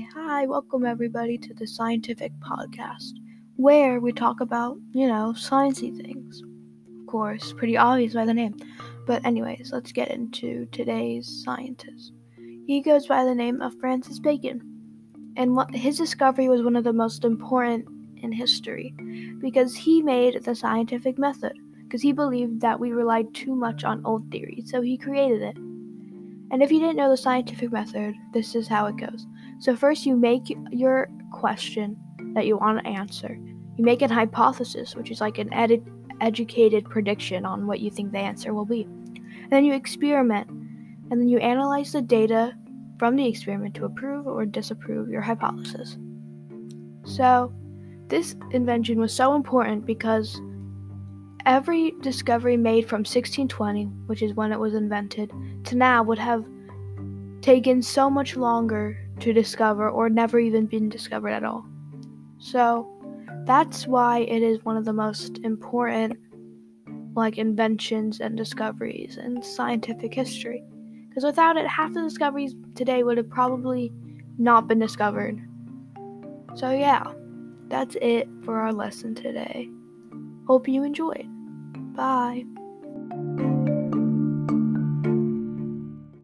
Hi, welcome everybody to the Scientific Podcast, where we talk about, you know, sciencey things. Of course, pretty obvious by the name. But anyways, let's get into today's scientist. He goes by the name of Francis Bacon. And what, his discovery was one of the most important in history because he made the scientific method because he believed that we relied too much on old theories, so he created it. And if you didn't know the scientific method, this is how it goes. So, first, you make your question that you want to answer. You make an hypothesis, which is like an ed- educated prediction on what you think the answer will be. And then you experiment, and then you analyze the data from the experiment to approve or disapprove your hypothesis. So, this invention was so important because every discovery made from 1620, which is when it was invented, to now would have taken so much longer to discover or never even been discovered at all. So that's why it is one of the most important like inventions and discoveries in scientific history. Because without it, half the discoveries today would have probably not been discovered. So yeah, that's it for our lesson today. Hope you enjoyed. Bye.